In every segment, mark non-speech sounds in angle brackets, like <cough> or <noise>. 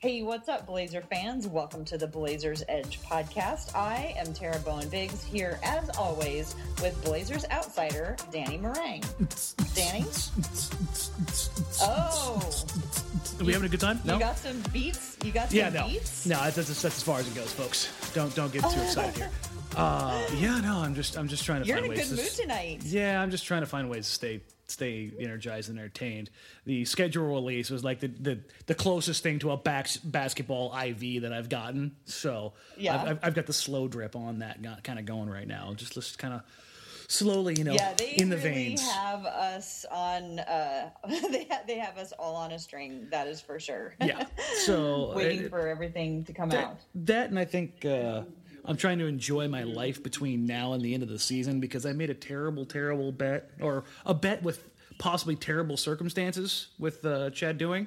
Hey, what's up, Blazer fans? Welcome to the Blazers Edge podcast. I am Tara Bowen Biggs here, as always, with Blazers outsider Danny Marang. Danny? Oh, Are we having a good time? No? You got some beats? You got some yeah, no, beats? no. That's, that's that's as far as it goes, folks. Don't don't get too excited here. Uh, yeah, no. I'm just I'm just trying to You're in find a ways good to mood tonight. Yeah, I'm just trying to find ways to stay stay energized and entertained. The schedule release was like the the, the closest thing to a back, basketball IV that I've gotten. So Yeah. I've, I've, got the slow drip on that kind of going right now. Just just kind of slowly, you know, Yeah, they in the really veins. have us on. Uh, <laughs> they ha- they have us all on a string. That is for sure. yeah. So <laughs> waiting it- for everything to come that, out. that and I think uh, I'm trying to enjoy my life between now and the end of the season because I made a terrible, terrible bet or a bet with possibly terrible circumstances with uh, Chad doing.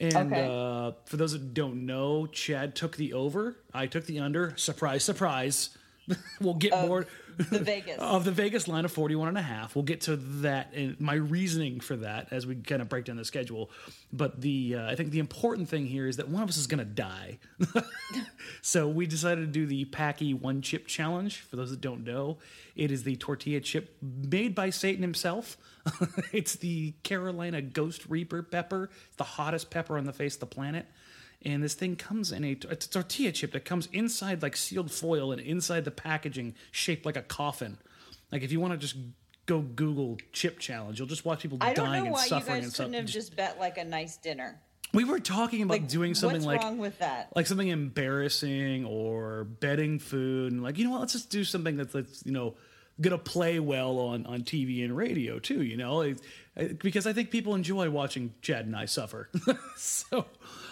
And Okay. uh, for those that don't know, Chad took the over. I took the under. Surprise, surprise. <laughs> we'll get more The Vegas. <laughs> of the Vegas line of 41 and a half. We'll get to that and my reasoning for that as we kind of break down the schedule. But the uh, I think the important thing here is that one of us is going to die. <laughs> so we decided to do the Paqui one chip challenge. For those that don't know, it is the tortilla chip made by Satan himself. it's the Carolina Ghost Reaper pepper. It's the hottest pepper on the face of the planet. And this thing comes in a, a tortilla chip that comes inside like sealed foil and inside the packaging shaped like a coffin. Like if you want to just go Google chip challenge, you'll just watch people I don't dying know and why you suffering guys and stuff. couldn't have just bet like a nice dinner. we were talking about Like, doing something what's like wrong with that? like something embarrassing or betting food and like you know what let's just do something that's that's you know gonna play well on on tv and radio too you know? It- it- because i think people enjoy watching chad and i suffer. <laughs> So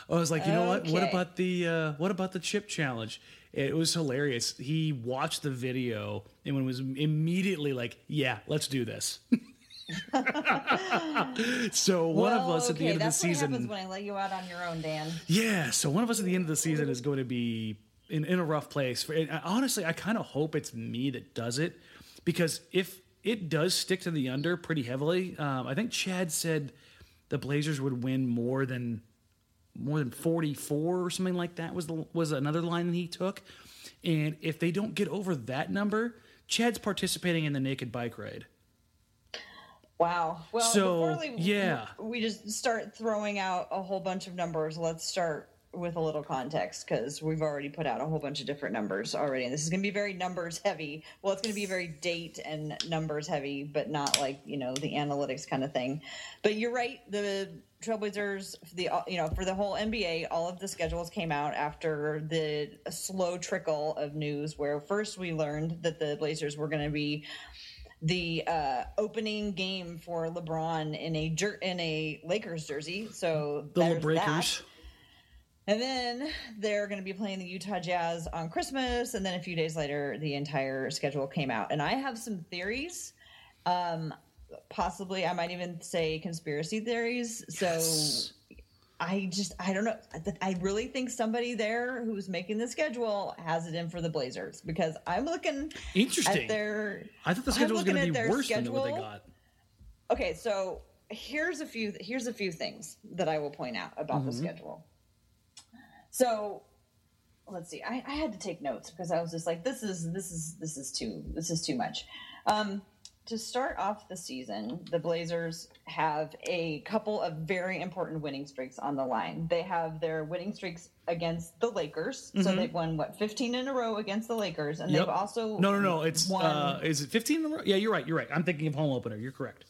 i was like you know what? What about the uh what about the chip challenge? It was hilarious. He watched the video and was immediately like yeah let's do this. <laughs> So one of Well, us at the okay, end of the that's season what happens when I let you out on your own, Dan. yeah, so one of us at the end of the season is going to be in, in a rough place. For, and honestly, I kind of hope it's me that does it because if it does stick to the under pretty heavily, um, I think Chad said the Blazers would win more than more than 44 or something like that was the, was another line that he took. And if they don't get over that number, Chad's participating in the naked bike ride. Wow. Well, So, before we, yeah. we just start throwing out a whole bunch of numbers. Let's start with a little context because we've already put out a whole bunch of different numbers already, and this is going to be very numbers heavy. Well, it's going to be very date and numbers heavy, but not like you know the analytics kind of thing. But you're right. The Trailblazers, the you know for the whole NBA, all of the schedules came out after the slow trickle of news. Where first we learned that the Blazers were going to be the uh, opening game for LeBron in a jer- in a Lakers jersey. So The there's little breakers. that. And then they're going to be playing the Utah Jazz on Christmas, and then a few days later, the entire schedule came out. And I have some theories. Um, possibly, I might even say conspiracy theories. So I just, I don't know. I really think somebody there who's making the schedule has it in for the Blazers because I'm looking Interesting. at their. I thought the schedule was going to be worse than what they got. Okay, so here's a few here's a few things that I will point out about the Mm-hmm. schedule. So let's see. I, I had to take notes because I was just like, this is this is this is too this is too much. Um, to start off the season, the Blazers have a couple of very important winning streaks on the line. They have their winning streaks against the Lakers, so they've won what 15 in a row against the Lakers, and Mm-hmm. Yep. they've also No, no, no. It's won uh, is it 15 in a row? Yeah, you're right. You're right. I'm thinking of home opener. You're correct.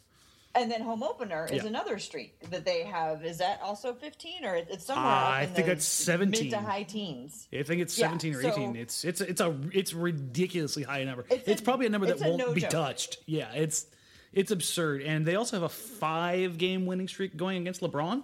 And then home opener is Yeah. another streak that they have. Is that also 15 or it's somewhere up I in think it's 17. mid to high teens? I think it's Yeah, 17 or so- 18. It's it's it's a it's ridiculously high number. It's It's, a- probably a number that a won't no be joke. touched. Yeah, it's it's absurd. And they also have a five game winning streak going against LeBron.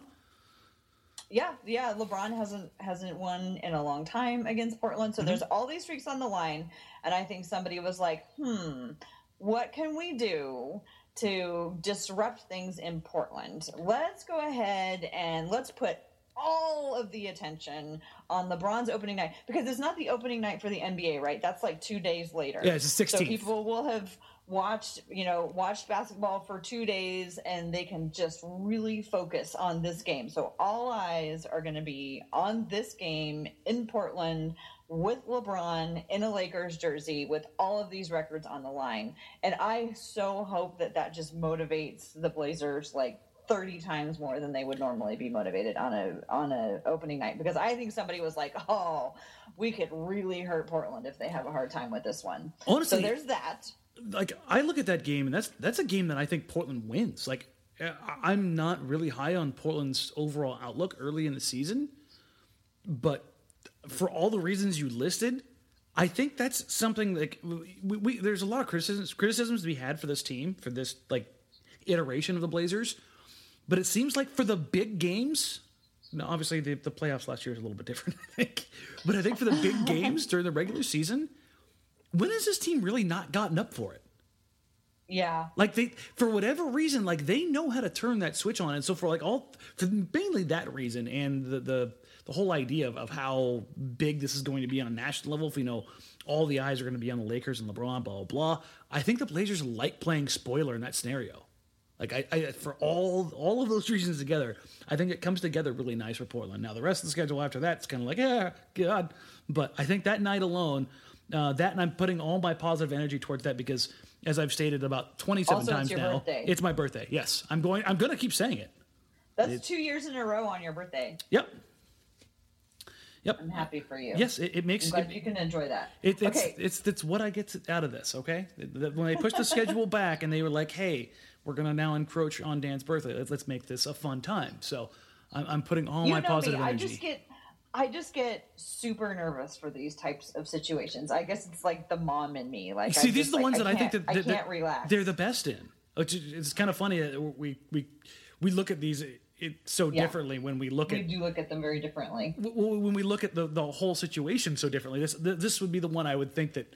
Yeah, yeah. LeBron hasn't hasn't won in a long time against Portland, Mm-hmm. so there's all these streaks on the line. And I think somebody was like, "Hmm, what can we do to disrupt things in Portland? Let's go ahead and let's put all of the attention on LeBron's opening night because it's not the opening night for the NBA, right? That's like two days later. Yeah, it's the 16th. So people will have watched, you know, watched basketball for two days and they can just really focus on this game. So all eyes are going to be on this game in Portland with LeBron in a Lakers jersey with all of these records on the line. And I so hope that that just motivates the Blazers like 30 times more than they would normally be motivated on a on a opening night because I think somebody was like, "Oh, we could really hurt Portland if they have a hard time with this one." Honestly, so there's that. Like I look at that game and that's that's a game that I think Portland wins. Like I'm not really high on Portland's overall outlook early in the season, but for all the reasons you listed, I think that's something like we, we, there's a lot of criticisms criticisms to be had for this team for this like iteration of the Blazers. But it seems like for the big games, now obviously the, the playoffs last year is a little bit different, <laughs> I think. But I think for the big <laughs> games during the regular season, when has this team really not gotten up for it? Yeah. Like they, for whatever reason, like they know how to turn that switch on. And so for like all, for mainly that reason and the, the, the whole idea of, of how big this is going to be on a national level, if you know all the eyes are going to be on the Lakers and LeBron, blah, blah, blah. I think the Blazers like playing spoiler in that scenario. Like I, I, for all all of those reasons together, I think it comes together really nice for Portland. Now the rest of the schedule after that, it's kind of like yeah, God. But I think that night alone, uh, that and I'm putting all my positive energy towards that because, as I've stated about 27 also, times it's now, birthday. it's my birthday. Yes, I'm going. I'm going to keep saying it. That's it's, two years in a row on your birthday. Yep. Yep. I'm happy for you. Yes, it, it makes. It, you can enjoy that. It, it's, okay. it's it's what I get out of this. Okay, when they pushed the schedule <laughs> back and they were like, "Hey, we're going to now encroach on Dan's birthday. Let's, let's make this a fun time." So I'm, I'm putting all you my positive me. energy. I just get I just get super nervous for these types of situations. I guess it's like the mom in me. Like see, I'm these just are the like, ones that I think that, that I can't that relax. They're the best in. It's kind of funny that we we we look at these it so Yeah. differently when we look we at do look at them very differently. when we look at the the whole situation so differently. This this would be the one I would think that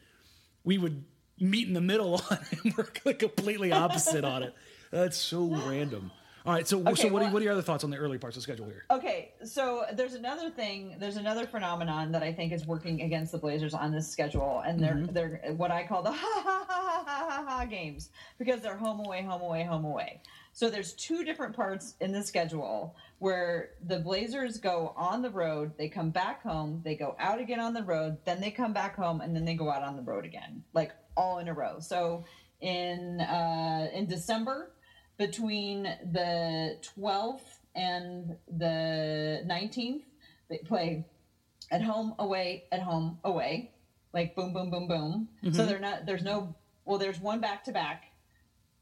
we would meet in the middle <laughs> on and we're like completely opposite on it. That's so random. All right, so so Okay, what, are, well- what are your other thoughts on the early parts of the schedule here? Okay, so there's another thing. There's another phenomenon that I think is working against the Blazers on this schedule, and they're Mm-hmm. they're what I call the <laughs> ha ha ha ha ha ha ha games because they're home away, home away, home away. So there's two different parts in the schedule where the Blazers go on the road, they come back home, they go out again on the road, then they come back home, and then they go out on the road again, like all in a row. So in uh, in December, between the 12th and the 19th, they play at home, away, at home, away, like boom, boom, boom, boom. So they're not. There's no. Well, there's one back to back.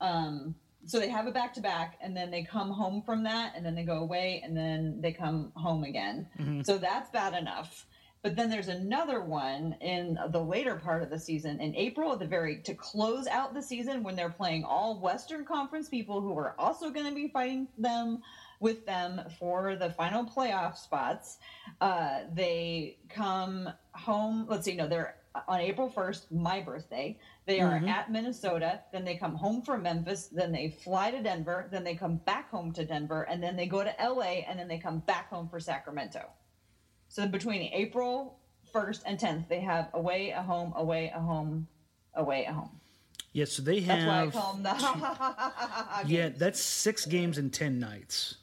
Um. So they have a back to back, and then they come home from that, and then they go away, and then they come home again. So that's bad enough. But then there's another one in the later part of the season in April at the very to close out the season when they're playing all Western Conference people who are also going to be fighting them with them for the final playoff spots. Uh, they come home. Let's see, no, they're on April 1st, my birthday. They are mm-hmm. at Minnesota. Then they come home from Memphis. Then they fly to Denver. Then they come back home to Denver. And then they go to LA. And then they come back home for Sacramento. So between April 1st and 10th, they have away, a home, away, a home, away, a home. Yeah, so they That's why I have call them the <laughs> <laughs> yeah, that's six games in ten nights.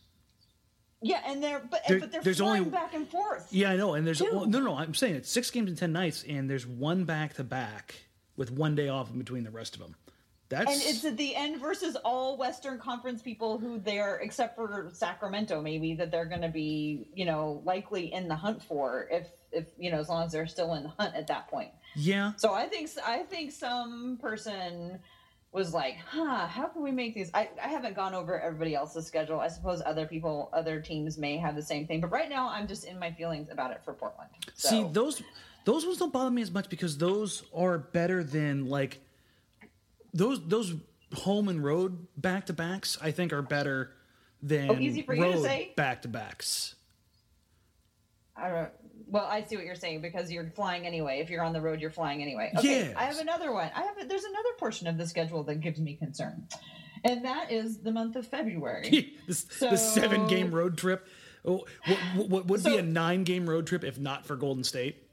Yeah, and they're but There- but they're there's flying only- back and forth. Yeah, I know. And there's well, no, no, no. I'm saying it's six games in ten nights, and there's one back to back with one day off in between the rest of them. That's And it's at the end versus all Western Conference people who they're, except for Sacramento, maybe that they're going to be, you know, likely in the hunt for if, if you know, as long as they're still in the hunt at that point. yeah. So I think I think some person was like, "Huh, how can we make these?" I, I haven't gone over everybody else's schedule. I suppose other people, other teams may have the same thing, but right now I'm just in my feelings about it for Portland. So. See those those ones don't bother me as much because those are better than like those those home and road back to backs. I think are better than Oh, easy for road back to backs. I don't. Well, I see what you're saying because you're flying anyway. If you're on the road, you're flying anyway. Okay, Yes. I have another one. I have. There's another portion of the schedule that gives me concern, and that is the month of February. <laughs> the, the seven game road trip. Oh, what, what, what would be a nine game road trip if not for Golden State?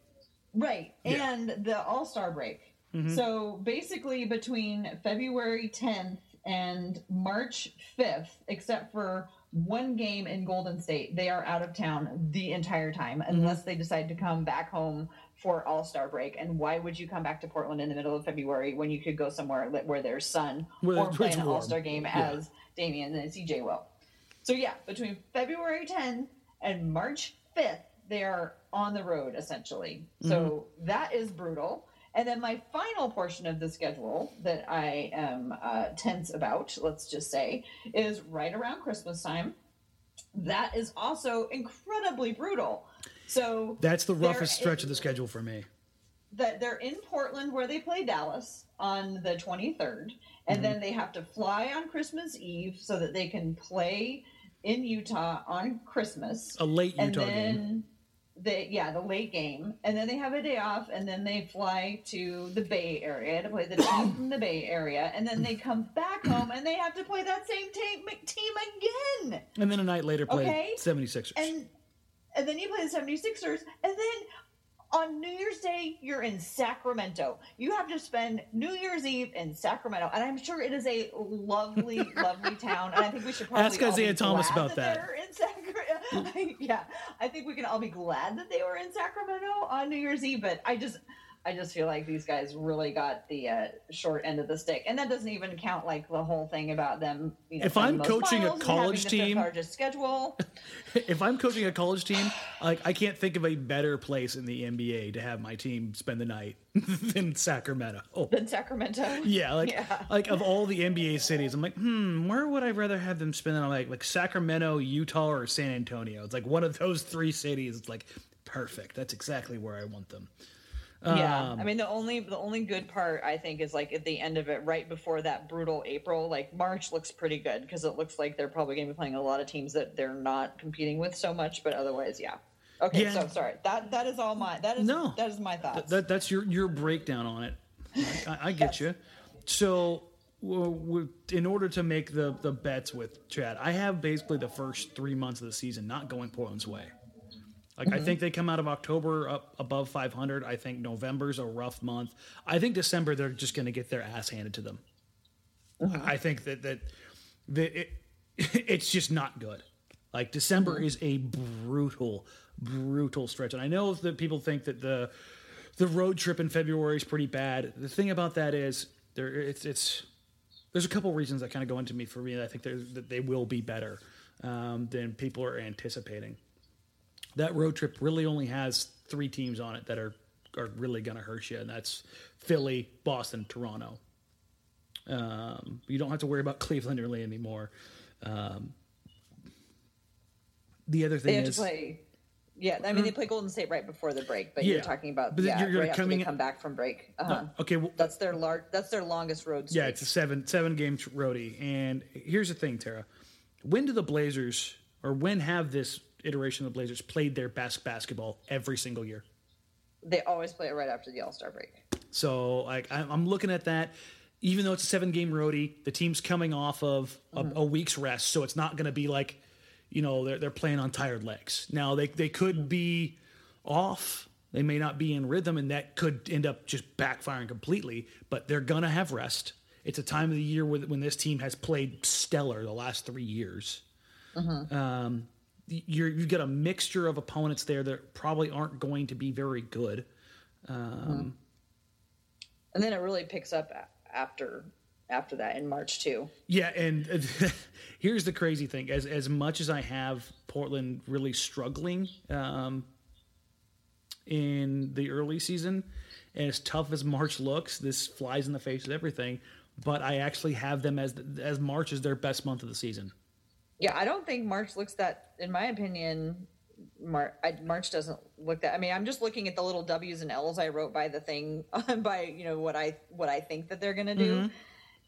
Right. Yeah. And the All Star break. Mm-hmm. So basically, between February 10th and March 5th, except for one game in Golden State, they are out of town the entire time unless they decide to come back home for All Star break. And why would you come back to Portland in the middle of February when you could go somewhere where there's sun Where or <laughs> play an. All Star game Yeah. as Damian and CJ will? So yeah, between February 10 and March 5th, they are on the road essentially. So that is brutal. And then my final portion of the schedule that I am uh, tense about, let's just say, is right around Christmas time. That is also incredibly brutal. So That's the roughest stretch is- of the schedule for me. that they're in Portland where they play Dallas on the 23rd, and then they have to fly on Christmas Eve so that they can play in Utah on Christmas. A late and Utah then game. They yeah, the late game. And then they have a day off and then they fly to the Bay Area to play the team <coughs> from the Bay Area and then they come back home and they have to play that same team team again. And then a night later play Okay. 76ers. And and then you play the 76ers, and then on New Year's Day, you're in Sacramento. You have to spend New Year's Eve in Sacramento, and I'm sure it is a lovely, <laughs> lovely town. And I think we should probably Ask Isaiah Thomas about that. Sacramento. <laughs> yeah, I think we can all be glad that they were in Sacramento on New Year's Eve. But I just, I just feel like these guys really got the uh, short end of the stick, and that doesn't even count like the whole thing about them. You know, If I'm coaching a college the team- largest schedule. <laughs> if I'm coaching a college team, like I can't think of a better place in the NBA to have my team spend the night <laughs> than Sacramento. Oh, in Sacramento. yeah, like Yeah. like of all the NBA cities, I'm like, hmm, where would I rather have them spend? it? I'm like, like Sacramento, Utah, or San Antonio. It's like one of those three cities. It's like perfect. That's exactly where I want them. Yeah, Um, I mean the only the only good part I think is like at the end of it, right before that brutal April. Like March looks pretty good because it looks like they're probably going to be playing a lot of teams that they're not competing with so much. But otherwise, yeah. Okay, Yeah. so sorry. That that is all my that is No. that is my thoughts. That, that's your your breakdown on it. I, I get you. So, in order to make the the bets with Chad, I have basically the first three months of the season not going Portland's way. Like I think they come out of October up above 500. I think November's a rough month. I think December they're just going to get their ass handed to them. I think that that that it, <laughs> it's just not good. Like December is a brutal, brutal stretch, and I know that people think that the the road trip in February is pretty bad. The thing about that is there it's it's there's a couple reasons that kind of go into me for me. that I think that they will be better um, than people are anticipating. That road trip really only has three teams on it that are are really going to hurt you, and that's Philly, Boston, Toronto. Um, you don't have to worry about <laughs> Cleveland really anymore. Um, the other thing is, play. Yeah, I mean they play Golden State right before the break, but Yeah. you're talking about But yeah, you're- you're right after coming- they come back from break. Uh-huh. okay, well, That's their lar- That's their longest road. Streak. Yeah, it's a seven seven game roadie. And here's the thing, Tara. When do the Blazers or when have this iteration of the Blazers played their best basketball every single year? they always play it right after the All Star break. So like I- I'm looking at that. Even though it's a seven game roadie, the team's coming off of a, a week's rest, so it's not going to be like, you know, they're they're playing on tired legs. Now they they could be off. They may not be in rhythm, and that could end up just backfiring completely. But they're gonna have rest. It's a time of the year when this team has played stellar the last three years. Um, you're, you've got a mixture of opponents there that probably aren't going to be very good. And then it really picks up after after that in March too. Yeah, and <laughs> here's the crazy thing: as as much as I have Portland really struggling um, in the early season, and as tough as March looks, this flies in the face of everything. But I actually have them as as March is their best month of the season. Yeah, I don't think March looks that. In my opinion, Mar- I, March doesn't look that. I mean, I'm just looking at the little W's and L's I wrote by the thing <laughs> by you know what I what I think that they're gonna do, mm-hmm.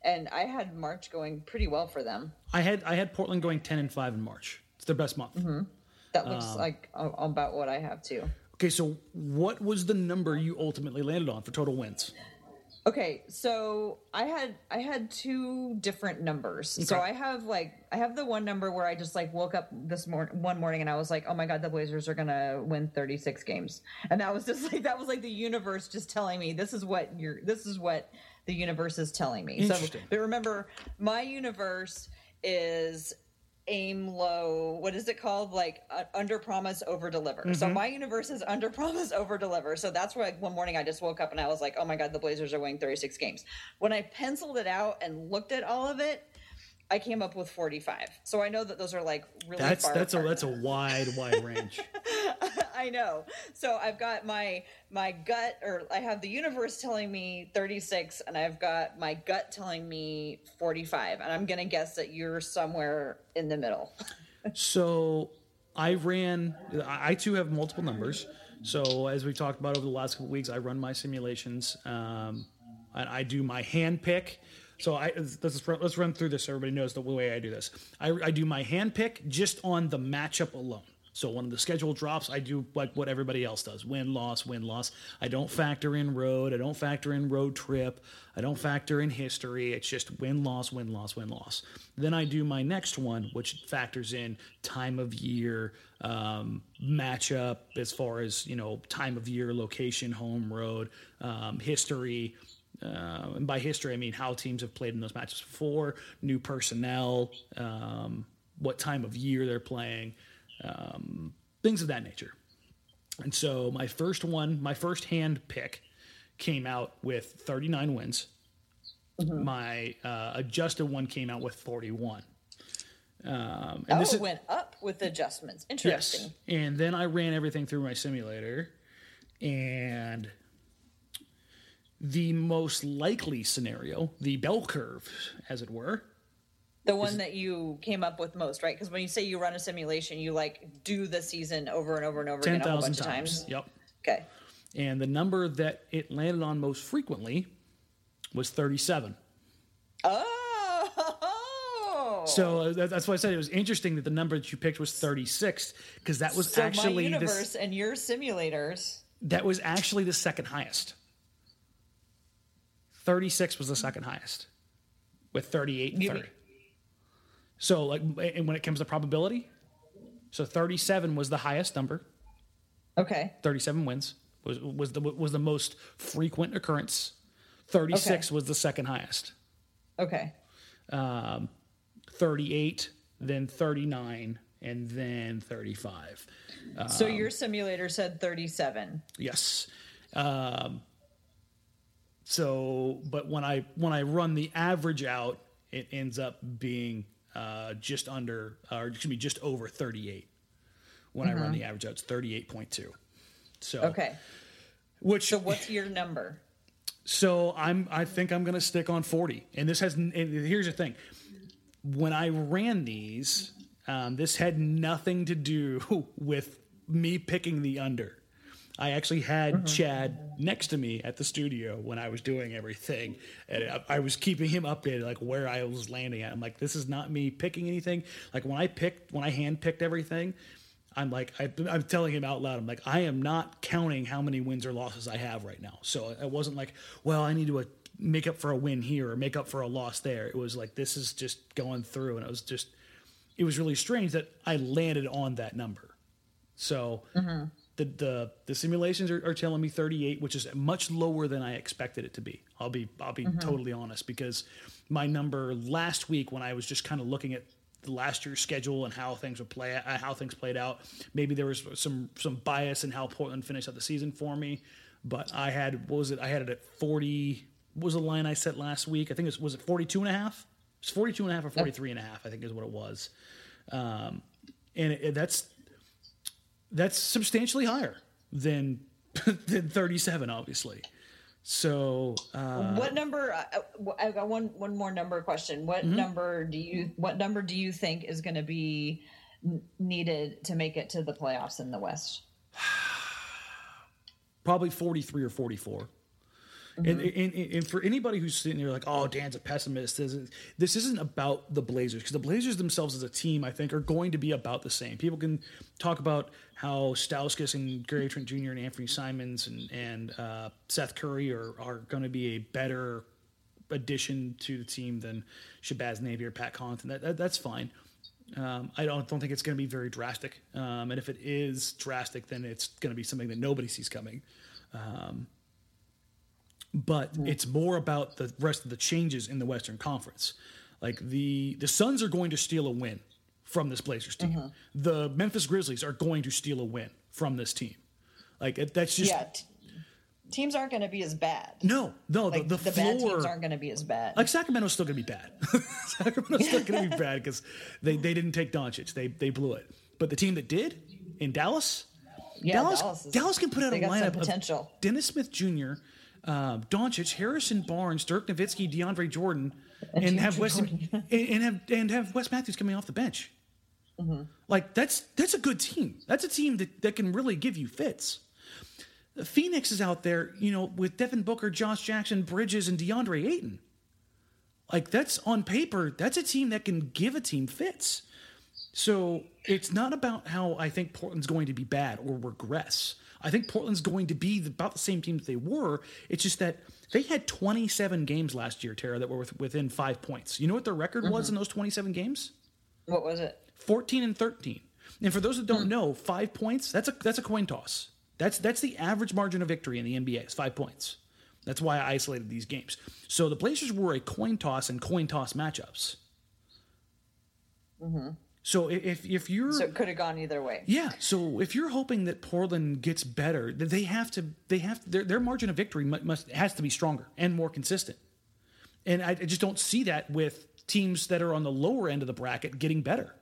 and I had March going pretty well for them. I had I had Portland going ten and five in March. It's their best month. Mm-hmm. That looks um, like about what I have too. Okay, so what was the number you ultimately landed on for total wins? Okay, so I had I had two different numbers. So I have like I have the one number where I just like woke up this morning one morning and I was like, "Oh my god, the Blazers are going to win 36 games." And that was just like that was like the universe just telling me this is what you're this is what the universe is telling me. So but remember, my universe is aim low what is it called? Like uh, under promise over deliver. So my universe is under <laughs> promise over deliver. So that's why like, one morning i just woke up and i was like oh my god the blazers are winning 36 games. When i penciled it out and looked at all of it i came up with 45 so i know that those are like really That's far that's a that's a wide wide range. <laughs> I know. So I've got my my gut, or I have the universe telling me 36, and I've got my gut telling me 45, and I'm gonna guess that you're somewhere in the middle. <laughs> So I ran. I too have multiple numbers. So as we talked about over the last couple of weeks, I run my simulations. Um, and I do my hand pick. So I let's let's run through this so everybody knows the way I do this. I, I do my hand pick just on the matchup alone. So when the schedule drops, I do like what everybody else does: win, loss, win, loss. I don't factor in road. I don't factor in road trip. I don't factor in history. It's just win, loss, win, loss, win, loss. Then I do my next one, which factors in time of year, um, matchup as far as you know, time of year, location, home, road, um, history. Uh, and by history, I mean how teams have played in those matches before, new personnel, um, what time of year they're playing, um, things of that nature. And so my first one, my first hand pick came out with 39 wins. My uh, adjusted one came out with 41. Um, and Oh, this is, went up with adjustments. yes. Interesting. And then I ran everything through my simulator, and the most likely scenario, the bell curve, as it were, The one that you came up with most, right? Because when you say you run a simulation, you like do the season over and over and over again a whole 10,000 bunch of times. times. Yep. Okay. And the number that it landed on most frequently was 37. Oh. So that's why I said it was interesting that the number that you picked was 36 because that was So my actually universe this, and your simulators. that was actually the second highest. 36 was the second highest with 38 and You third. mean- So like and when it comes to probability, so 37 was the highest number. Okay. 37 wins was was the was the most frequent occurrence. 36 was the second highest. Okay. um, 38, then 39, and then 35. So Um, your simulator said 37. Yes. Um, so, but when I when I run the average out, it ends up being uh, just under, or excuse me, just over 38. When I run the average out, it's 38.2. So, Okay. which So what's your number? So I'm I think I'm going to stick on 40. And this has and here's the thing. When I ran these, um, this had nothing to do <laughs> with me picking the under. I actually had Chad next to me at the studio when I was doing everything, and I, I was keeping him updated, like where I was landing at. I'm like, this is not me picking anything. Like when I picked, when I hand picked everything, I'm like, I, I'm telling him out loud, I'm like, I am not counting how many wins or losses I have right now. So it wasn't like, well, I need to uh, make up for a win here or make up for a loss there. It was like, this is just going through. And it was just, it was really strange that I landed on that number. So the, the, the simulations are, are telling me 38, which is much lower than I expected it to be. I'll be, I'll be totally honest because my number last week when I was just kind of looking at the last year's schedule and how things would play, uh, how things played out. Maybe there was some some bias in how Portland finished out the season for me, but I had what was it? I had it at 40. What was the line I set last week? I think it was was it 42 and a half? It's 42 and a half or 43 and a half, I think is what it was. Um, and it, that's that's substantially higher than <laughs> than 37 obviously. So, uh, what number? uh, uh, I've got one one more number question. What Mm-hmm. number do you what number do you think is going to be needed to make it to the playoffs in the West? <sighs> probably 43 or 44. And, and, and for anybody who's sitting there like, oh, Dan's a pessimist, this, is, this isn't about the Blazers because the Blazers themselves as a team, I think, are going to be about the same. People can talk about how Stauskas and Gary Trent Jr. and Anthony Simons and, and uh, Seth Curry are, are going to be a better addition to the team than Shabazz Napier, or Pat Connaughton. That, that, that's fine. Um, I don't don't think it's going to be very drastic, um, and if it is drastic, then it's going to be something that nobody sees coming. Um, but hmm. it's more about the rest of the changes in the Western Conference. Like the the Suns are going to steal a win from this Blazers team. Mm-hmm. The Memphis Grizzlies are going to steal a win from this team. Like it, that's just yeah, t- teams aren't going to be as bad. no, no. like the, the, the, floor bad teams aren't going to be as bad. like Sacramento's still going to be bad. <laughs> Sacramento's still going to be bad because they, they didn't take Doncic. They they blew it. But the team that did in Dallas, yeah, Dallas, Dallas, is- Dallas can put out a they got some lineup of potential. Dennis Smith Jr., uh, Doncic, Harrison Barnes, Dirk Nowitzki, DeAndre Jordan, and have Wes <laughs> and, and have and have Wes Matthews coming off the bench. Mm-hmm. Like that's that's a good team. That's a team that, that can really give you fits. Phoenix is out there, you know, with Devin Booker, Josh Jackson, Bridges, and DeAndre Ayton. Like that's on paper, that's a team that can give a team fits. So it's not about how I think Portland's going to be bad or regress. I think Portland's going to be about the same team that they were. It's just that they had 27 games last year, Tara, that were with, within five points. You know what their record was mm-hmm. in those 27 games? what was it? 14 and 13. And for those that don't hmm. know, five points, that's a that's a coin toss. That's that's the average margin of victory in the NBA. It's five points. That's why I isolated these games. So the Blazers were a coin toss and coin toss matchups. Mm-hmm. So if if you're So it could have gone either way. yeah, so if you're hoping that Portland gets better, they have to they have their their margin of victory mu- must has to be stronger and more consistent. And I, just don't see that with teams that are on the lower end of the bracket getting better.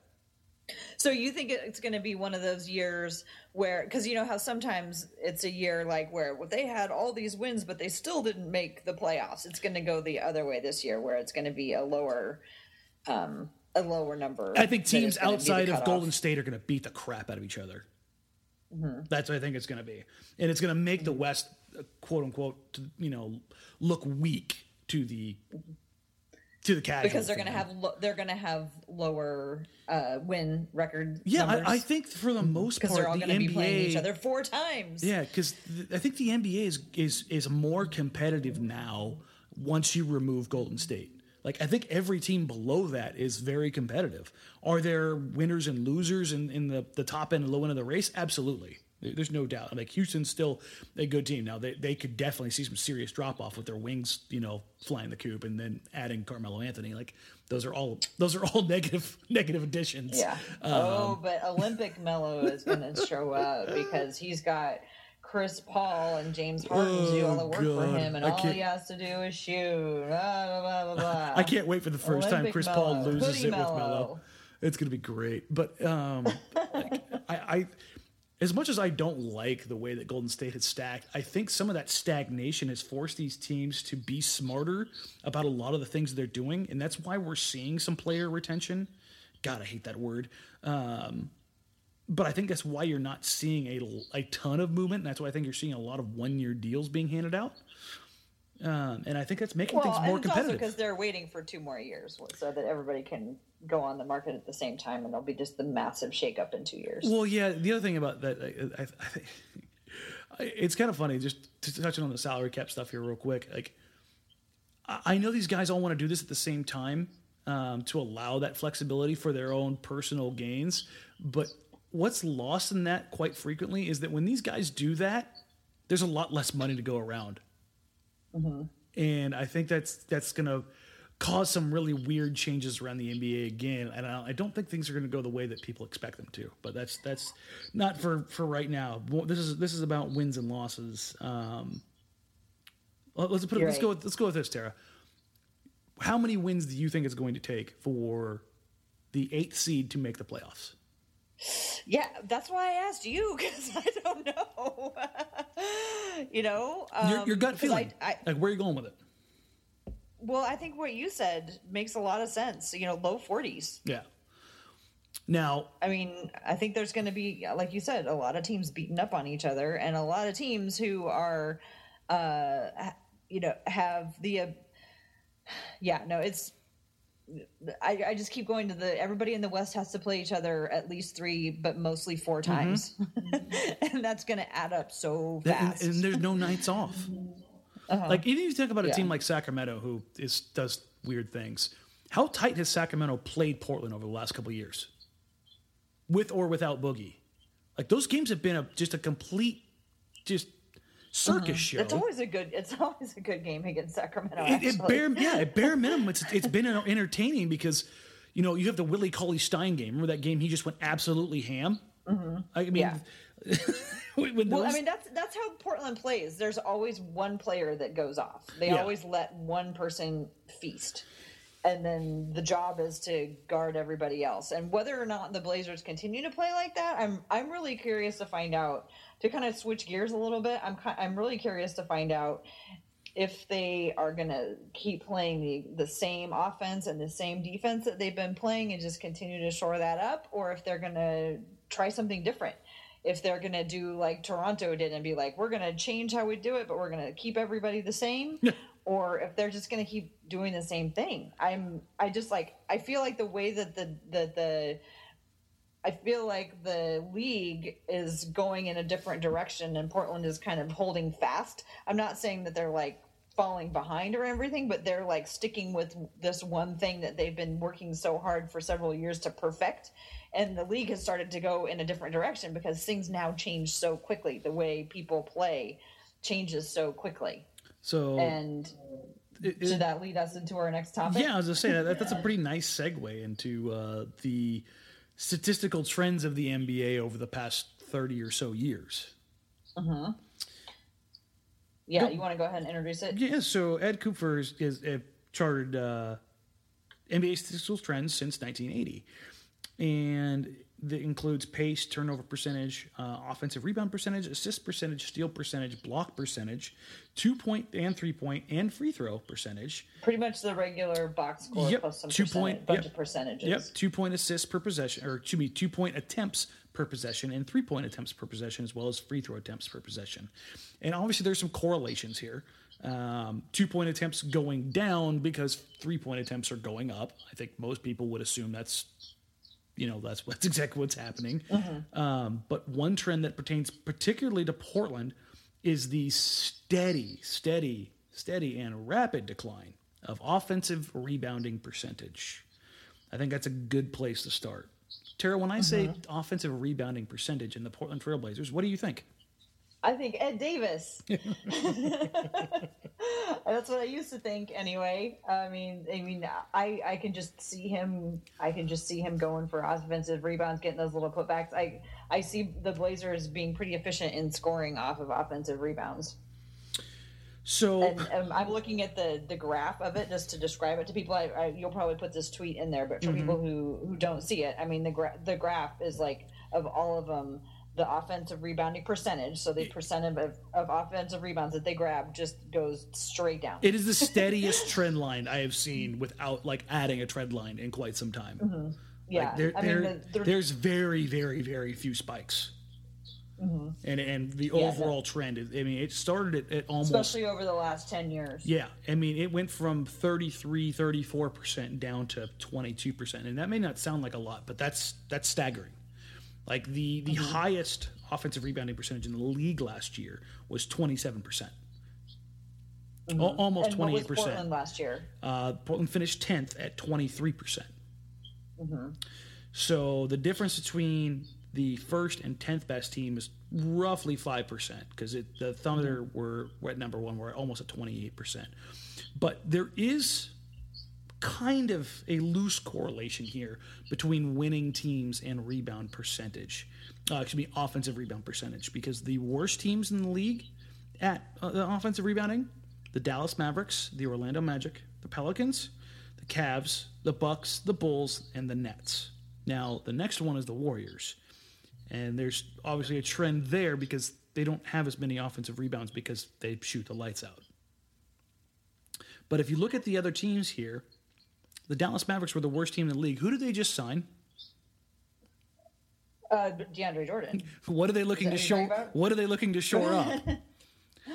So you think it's going to be one of those years where, because you know how sometimes it's a year like where well, they had all these wins, but they still didn't make the playoffs. It's going to go the other way this year, where it's going to be a lower, um, a lower number. I think teams is gonna be the outside of. Golden State are going to beat the crap out of each other. That's what I think it's going to be, and it's going to make the West, uh, quote unquote, to, you know, look weak to the to the casual because they're going to have lo- they're going to have lower uh, win record. Yeah, I, I think for the most because part, they're all the going to be playing each other four times. Yeah, because th- I think the NBA is is is more competitive now once you remove Golden State. Like I think every team below that is very competitive. Are there winners and losers in, in the, the top end and low end of the race? Absolutely. There's no doubt. Like Houston's still a good team. Now they, they could definitely see some serious drop off with their wings, you know, flying the coop and then adding Carmelo Anthony. Like those are all those are all <laughs> negative negative additions. Yeah. Um, oh, but Olympic Melo is going to show up because he's got Chris Paul and James Harden to do all the Oh, work God. for him, and I all can't- he has to do is shoot. Blah, blah, blah. <laughs> I can't wait for the first time Olympic Chris Paul loses Hoodie it with Melo. Melo. It's gonna be great. But um, like, I, I, as much as I don't like the way that Golden State has stacked, I think some of that stagnation has forced these teams to be smarter about a lot of the things they're doing, and that's why we're seeing some player retention. God, I hate that word. Um, but I think that's why you're not seeing a, a ton of movement. And that's why I think you're seeing a lot of one year deals being handed out. Um, and I think that's making well, things more and it's also competitive. because they're waiting for two more years so that everybody can go on the market at the same time, and there'll be just the massive shakeup in two years. Well, yeah. The other thing about that, I, I, I think <laughs> it's kind of funny. Just to touching on the salary cap stuff here, real quick. Like, I I know these guys all want to do this at the same time um, to allow that flexibility for their own personal gains. But what's lost in that quite frequently is that when these guys do that, there's a lot less money to go around, and I think that's that's going to cause some really weird changes around the NBA again. And I I don't think things are going to go the way that people expect them to. But that's that's not for for right now. This is this is about wins and losses. Um, let's put it, let's go with, let's go with this, Tara. How many wins do you think it's going to take for the eighth seed to make the playoffs? Yeah, that's why I asked you <laughs> because I don't know. <laughs> you know, Your, um, your gut 'cause feeling, I, I, like where are you going with it? well, I think what you said makes a lot of sense. You know, low forties. Yeah. Now, I mean, I think there's going to be, like you said, a lot of teams beating up on each other, and a lot of teams who are uh, you know, have the, uh, <sighs> yeah, no, it's, I, I just keep going to the everybody in the West has to play each other at least three, but mostly four mm-hmm. times, <laughs> and that's going to add up so And, fast. and there's no nights off. Uh-huh. Like even if you think about a Yeah. team like Sacramento, who is does weird things. How tight has Sacramento played Portland over the last couple of years, with or without Boogie? Like those games have been a, just a complete, just circus mm-hmm. show. it's always a good. It's <laughs> always a good game against Sacramento. it, it bare yeah, at bare <laughs> minimum, it's it's been entertaining because you know you have the Willie Cauley Stein game. Remember that game? He just went absolutely ham. Mm-hmm. I mean, Yeah. <laughs> Well, I mean that's that's how Portland plays. There's always one player that goes off. They Yeah. always let one person feast. And then the job is to guard everybody else. And whether or not the Blazers continue to play like that, I'm I'm really curious to find out. To kind of switch gears a little bit, I'm I'm really curious to find out if they are going to keep playing the, the same offense and the same defense that they've been playing and just continue to shore that up, or if they're going to try something different. If they're going to do like Toronto did and be like, we're going to change how we do it, but we're going to keep everybody the same, or if they're just going to keep doing the same thing. I'm, I just like, I feel like the way that the, the, the, I feel like the league is going in a different direction and Portland is kind of holding fast. I'm not saying that they're like falling behind or everything, but they're like sticking with this one thing that they've been working so hard for several years to perfect. And the league has started to go in a different direction because things now change so quickly. The way people play changes so quickly. So And it- it- should that lead us into our next topic? Yeah, I was just saying that that's a <laughs> pretty nice segue into uh, the statistical trends of the NBA over the past thirty or so years. Uh huh. Yeah, Go- you want to go ahead and introduce it? Yeah, so Ed Cooper has, is uh, charted uh, NBA statistical trends since 1980, and that includes pace, turnover percentage, uh, offensive rebound percentage, assist percentage, steal percentage, block percentage, two point and three point, and free throw percentage. Pretty much the regular box score Yep, plus some two point- bunch yep, of percentages. Yep, two point assists per possession, or excuse me, two point attempts per possession, and three point attempts per possession, as well as free throw attempts per possession. And obviously, there's some correlations here. Um, two point attempts going down because three point attempts are going up. I think most people would assume that's, you know, that's <laughs> that's exactly what's happening. Um, but one trend that pertains particularly to Portland is the steady, steady, steady, and rapid decline of offensive rebounding percentage. I think that's a good place to start. Tara, when I say offensive rebounding percentage in the Portland Trailblazers, what do you think? I think Ed Davis. <laughs> <laughs> That's what I used to think anyway. I mean, I mean, I I can just see him. I can just see him going for offensive rebounds, getting those little putbacks. I I see the Blazers being pretty efficient in scoring off of offensive rebounds. So, And um, I'm looking at the the graph of it just to describe it to people. I, I you'll probably put this tweet in there, but for people who who don't see it, I mean the gra- the graph is like of all of them. The offensive rebounding percentage, so the percentage of, of offensive rebounds that they grab just goes straight down. it is the <laughs> steadiest trend line I have seen without like adding a trend line in quite some time. Mm-hmm. yeah, Like, there, I mean, the, the, there's very, very, very few spikes. Mm-hmm. And and the Yeah, overall trend is, I mean, it started at, at almost especially over the last ten years. Yeah, I mean, it went from 33, 34% down to 22%. And that may not sound like a lot, but that's that's staggering. Like the the highest offensive rebounding percentage in the league last year was 27%. Al- almost And what 28%. Portland last year? Uh, Portland finished 10th at 23%. Mm-hmm. So the difference between the first and 10th best team is roughly 5% because the Thunder Mm-hmm. were, were at number one, we're almost at 28%. But there is kind of a loose correlation here between winning teams and rebound percentage. Uh, excuse me, offensive rebound percentage because the worst teams in the league at uh, the offensive rebounding, the Dallas Mavericks, the Orlando Magic, the Pelicans, the Cavs, the Bucks, the Bulls, and the Nets. Now, the next one is the Warriors. And there's obviously a trend there because they don't have as many offensive rebounds because they shoot the lights out. But if you look at the other teams here, the Dallas Mavericks were the worst team in the league. Who did they just sign? Uh, DeAndre Jordan. What are they looking to Is that what shore? What are they looking to shore up? <laughs>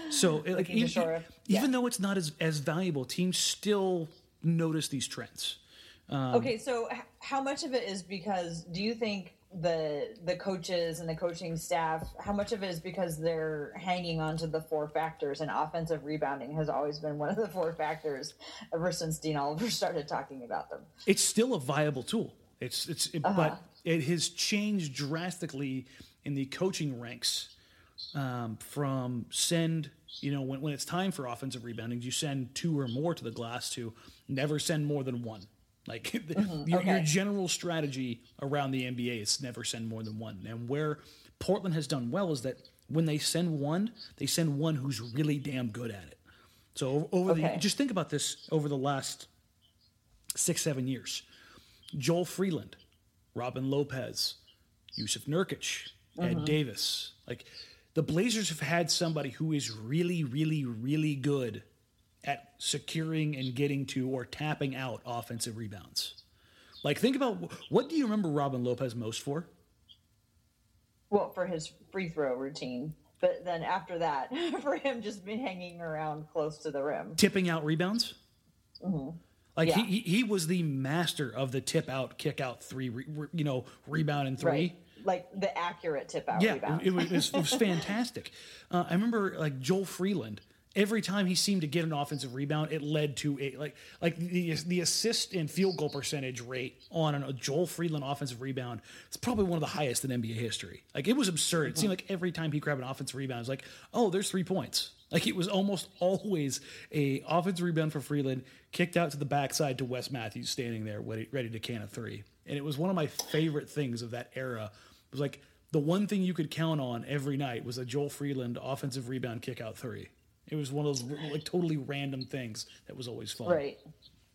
So like even, even yeah. though it's not as as valuable, teams still notice these trends. Um, okay, so h- how much of it is because do you think the the coaches and the coaching staff how much of it is because they're hanging on to the four factors and offensive rebounding has always been one of the four factors ever since Dean Oliver <laughs> started talking about them. it's still a viable tool. It's it's it, Uh-huh. but it has changed drastically in the coaching ranks um, from send you know when when it's time for offensive rebounding, you send two or more to the glass to never send more than one. Like <laughs> your, your Mm-hmm. okay. general strategy around the NBA is never send more than one. And where Portland has done well is that when they send one, they send one who's really damn good at it. So over Okay. the just think about this over the last six seven years. Joel Freeland, Robin Lopez, Jusuf Nurkic, Ed Davis. Like the Blazers have had somebody who is really, really, really good at securing and getting to or tapping out offensive rebounds. Like think about what do you remember Robin Lopez most for? Well, for his free throw routine, but then after that, <laughs> for him just been hanging around close to the rim. Tipping out rebounds. Like Yeah. he, he was the master of the tip out, kick out three, re, re- you know, rebound and three. Right. Like the accurate tip out Yeah, rebound. it, it was, it was, it was <laughs> fantastic. Uh, I remember like Joel Freeland. Every time he seemed to get an offensive rebound, it led to a like like the the assist and field goal percentage rate on a Joel Freeland offensive rebound. It's probably one of the highest in NBA history. Like it was absurd. It seemed like every time he grabbed an offensive rebound, it was like, oh, there's three points. Like it was almost <laughs> always a offensive rebound for Freeland, kicked out to the backside to Wes Matthews standing there ready, ready to can a three. And it was one of my favorite things of that era. It was like the one thing you could count on every night was a Joel Freeland offensive rebound kick out three. It was one of those like totally random things that was always fun. Right.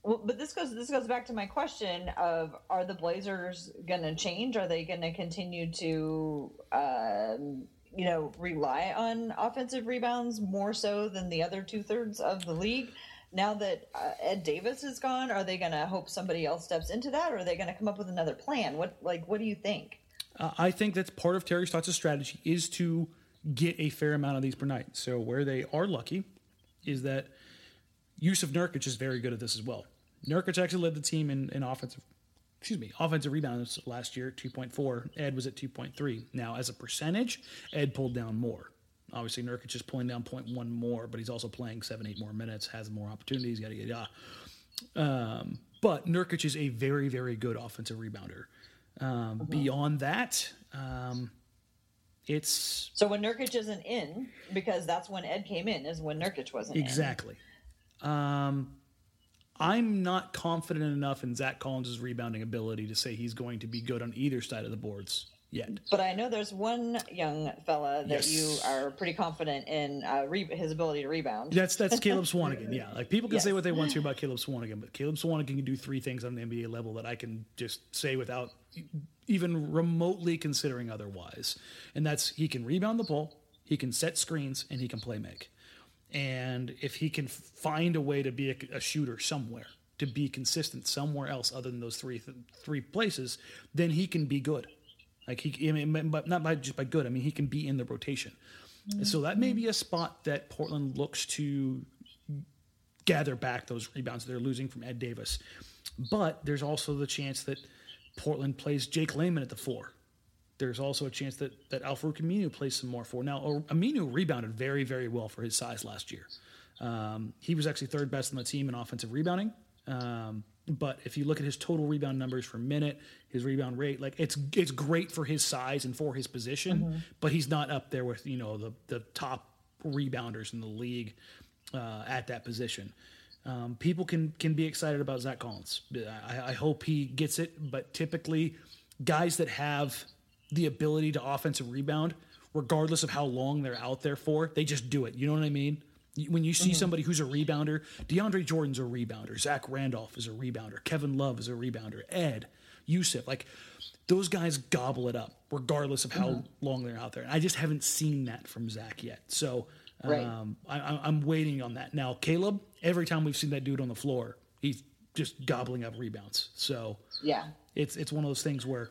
Well, but this goes this goes back to my question of are the Blazers going to change? Are they going to continue to um, you know rely on offensive rebounds more so than the other two thirds of the league? Now that uh, Ed Davis is gone, are they going to hope somebody else steps into that, or are they going to come up with another plan? What like what do you think? Uh, I think that's part of Terry Stotts' strategy is to get a fair amount of these per night. So where they are lucky is that Jusuf Nurkic is very good at this as well. Nurkic actually led the team in, in offensive, excuse me, offensive rebounds last year, 2.4. Ed was at 2.3. Now, as a percentage, Ed pulled down more. Obviously, Nurkic is pulling down 0.1 more, but he's also playing seven, eight more minutes, has more opportunities, yada, yada, yada. Um, but Nurkic is a very, very good offensive rebounder. Um, Beyond that, um, it's So when Nurkic isn't in, because that's when Ed came in, is when Nurkic wasn't in. exactly. Um, I'm not confident enough in Zach Collins' rebounding ability to say he's going to be good on either side of the boards yet. But I know there's one young fella that Yes. you are pretty confident in uh, re- his ability to rebound. That's that's Caleb Swanigan. <laughs> Yeah, like people can say what they want to about Caleb Swanigan, but Caleb Swanigan can do three things on the NBA level that I can just say without even remotely considering otherwise. And that's he can rebound the ball, he can set screens, and he can play make. And if he can find a way to be a, a shooter somewhere, to be consistent somewhere else other than those three three places, then he can be good. Like he, I mean, but not by just by good. I mean, he can be in the rotation. And so that may be a spot that Portland looks to gather back those rebounds that they're losing from Ed Davis. But there's also the chance that Portland plays Jake Layman at the four. There's also a chance that that Al-Farouq Aminu plays some more four. Now, Aminu rebounded very, very well for his size last year. Um, he was actually third best on the team in offensive rebounding. Um, but if you look at his total rebound numbers per minute, his rebound rate, like it's it's great for his size and for his position, but he's not up there with you know the the top rebounders in the league uh, at that position. Um, people can can be excited about Zach Collins. I, I hope he gets it, but typically, guys that have the ability to offensive rebound, regardless of how long they're out there for, they just do it. You know what I mean? When you see somebody who's a rebounder, DeAndre Jordan's a rebounder, Zach Randolph is a rebounder, Kevin Love is a rebounder, Ed, Jusuf, like those guys gobble it up, regardless of how long they're out there. And I just haven't seen that from Zach yet. So Right. um, I, I- I'm waiting on that. Now, Caleb, every time we've seen that dude on the floor, he's just gobbling up rebounds. So Yeah. it's it's one of those things where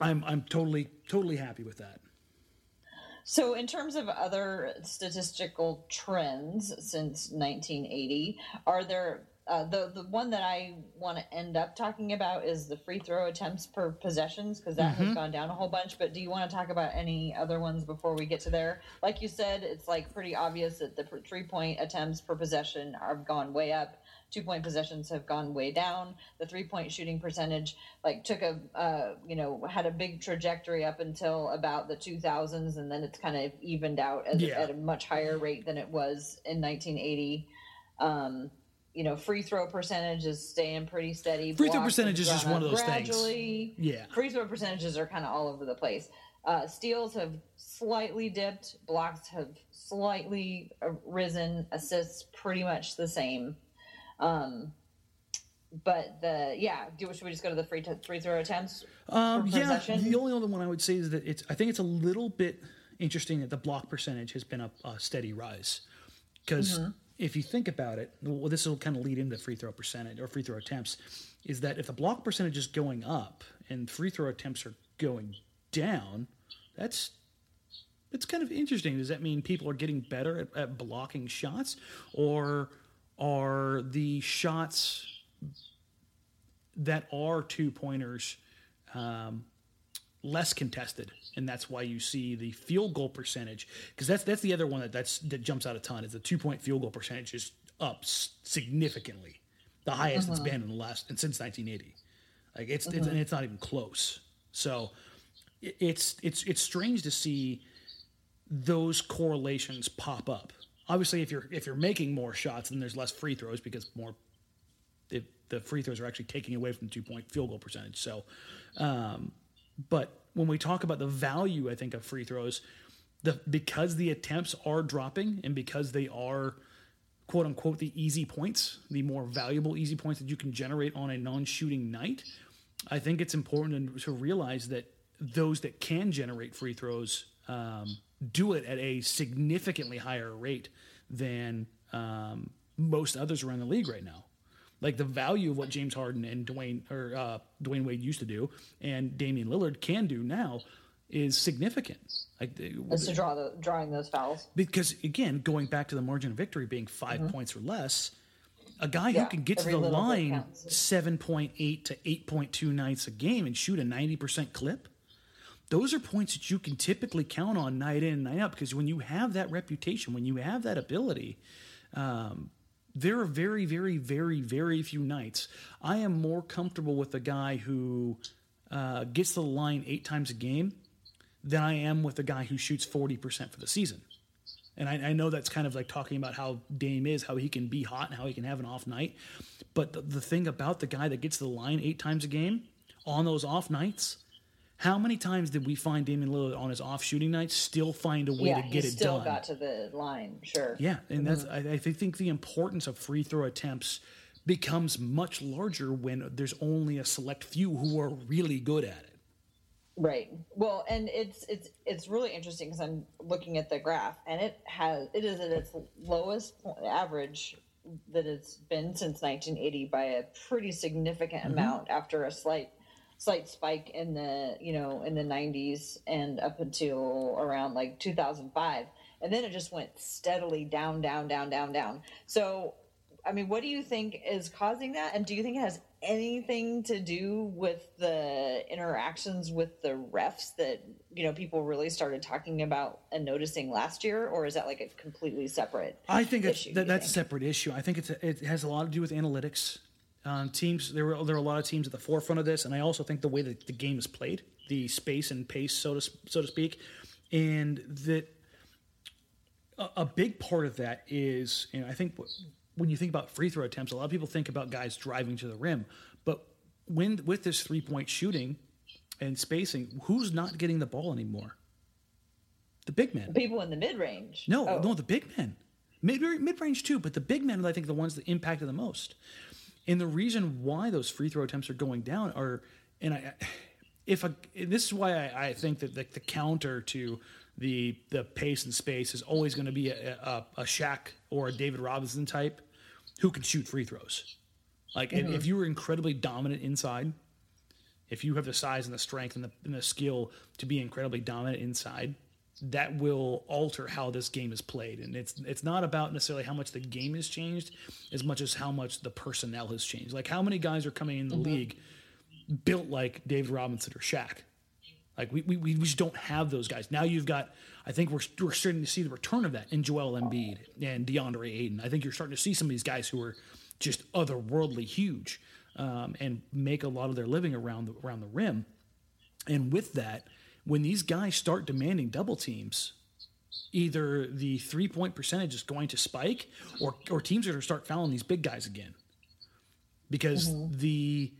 I'm I'm totally totally happy with that. So, in terms of other statistical trends since 1980, are there uh, the the one that I want to end up talking about is the free throw attempts per possessions because that mm-hmm. has gone down a whole bunch. But do you want to talk about any other ones before we get to there? Like you said, it's like pretty obvious that the three point attempts per possession have gone way up two point possessions have gone way down. The three point shooting percentage like took a uh, you know had a big trajectory up until about the 2000s, and then it's kind of evened out at, yeah. at a much higher rate than it was in 1980. Um, you know, free throw percentage is staying pretty steady. Free throw percentage is just one of those gradually. things. Yeah, free throw percentages are kind of all over the place. Uh, steals have slightly dipped. Blocks have slightly uh, risen. Assists pretty much the same. Um, but the yeah, do should we just go to the free t- free throw attempts? Um, yeah, the only other one I would say is that it's I think it's a little bit interesting that the block percentage has been a, a steady rise because mm-hmm. If you think about it, well, this will kind of lead into free throw percentage or free throw attempts. Is that if the block percentage is going up and free throw attempts are going down, that's that's kind of interesting. Does that mean people are getting better at, at blocking shots, or are the shots that are two pointers um, less contested, and that's why you see the field goal percentage because that's that's the other one that that's that jumps out a ton is the two point field goal percentage is up significantly, the highest uh-huh. it's been in the last and since 1980. Like it's, uh-huh. it's and it's not even close. So it's it's it's strange to see those correlations pop up obviously if you're if you're making more shots then there's less free throws because more if the free throws are actually taking away from the two point field goal percentage so um, but when we talk about the value i think of free throws the because the attempts are dropping and because they are quote unquote the easy points the more valuable easy points that you can generate on a non-shooting night i think it's important to realize that those that can generate free throws um, do it at a significantly higher rate than um, most others around the league right now. Like the value of what James Harden and Dwayne or uh, Dwyane Wade used to do, and Damian Lillard can do now, is significant. Like as to draw the drawing those fouls. Because again, going back to the margin of victory being 5 mm-hmm. points or less, a guy yeah, who can get to the line seven point eight to eight point two nights a game and shoot a ninety percent clip those are points that you can typically count on night in and night out because when you have that reputation, when you have that ability, um, there are very, very, very, very few nights. I am more comfortable with a guy who uh, gets the line eight times a game than I am with a guy who shoots 40% for the season. And I, I, know that's kind of like talking about how Dame is, how he can be hot and how he can have an off night. But the, the thing about the guy that gets the line eight times a game on those off nights, how many times did we find Damian Lillard on his off shooting nights still find a way yeah, to get it still done? Still got to the line, sure. Yeah, and mm-hmm. that's I, I think the importance of free throw attempts becomes much larger when there's only a select few who are really good at it. Right. Well, and it's it's it's really interesting because I'm looking at the graph, and it has it is at its lowest average that it's been since 1980 by a pretty significant mm-hmm. amount after a slight slight spike in the you know in the 90s and up until around like 2005 and then it just went steadily down down down down down. So i mean what do you think is causing that? And do you think it has anything to do with the interactions with the refs that you know people really started talking about and noticing last year? Or is that like a completely separate i think issue, that, that's think? a separate issue. I think it's a, it has a lot to do with analytics um, teams, there were there were a lot of teams at the forefront of this, and I also think the way that the game is played, the space and pace, so to so to speak, and that a, a big part of that is, and I think when you think about free throw attempts, a lot of people think about guys driving to the rim, but when with this three point shooting and spacing, who's not getting the ball anymore? The big men. People in the mid range. No, oh. no, the big men. Mid mid range too, but the big men, I think, are the ones that impacted the most. And the reason why those free throw attempts are going down are, and I, if a, this is why I, I think that the, the, counter to the the pace and space is always going to be a, a, a Shaq or a David Robinson type who can shoot free throws. Like mm-hmm. if you were incredibly dominant inside, if you have the size and the strength and the, and the skill to be incredibly dominant inside, that will alter how this game is played. And it's it's not about necessarily how much the game has changed as much as how much the personnel has changed. Like how many guys are coming in the mm-hmm. league built like David Robinson or Shaq. Like we, we, we just don't have those guys. Now you've got I think we're, we're starting to see the return of that in Joel Embiid and DeAndre Ayton. I think you're starting to see some of these guys who are just otherworldly huge um, and make a lot of their living around the, around the rim. And with that, when these guys start demanding double teams, either the three point percentage is going to spike or, or teams are going to start fouling these big guys again. Because mm-hmm. the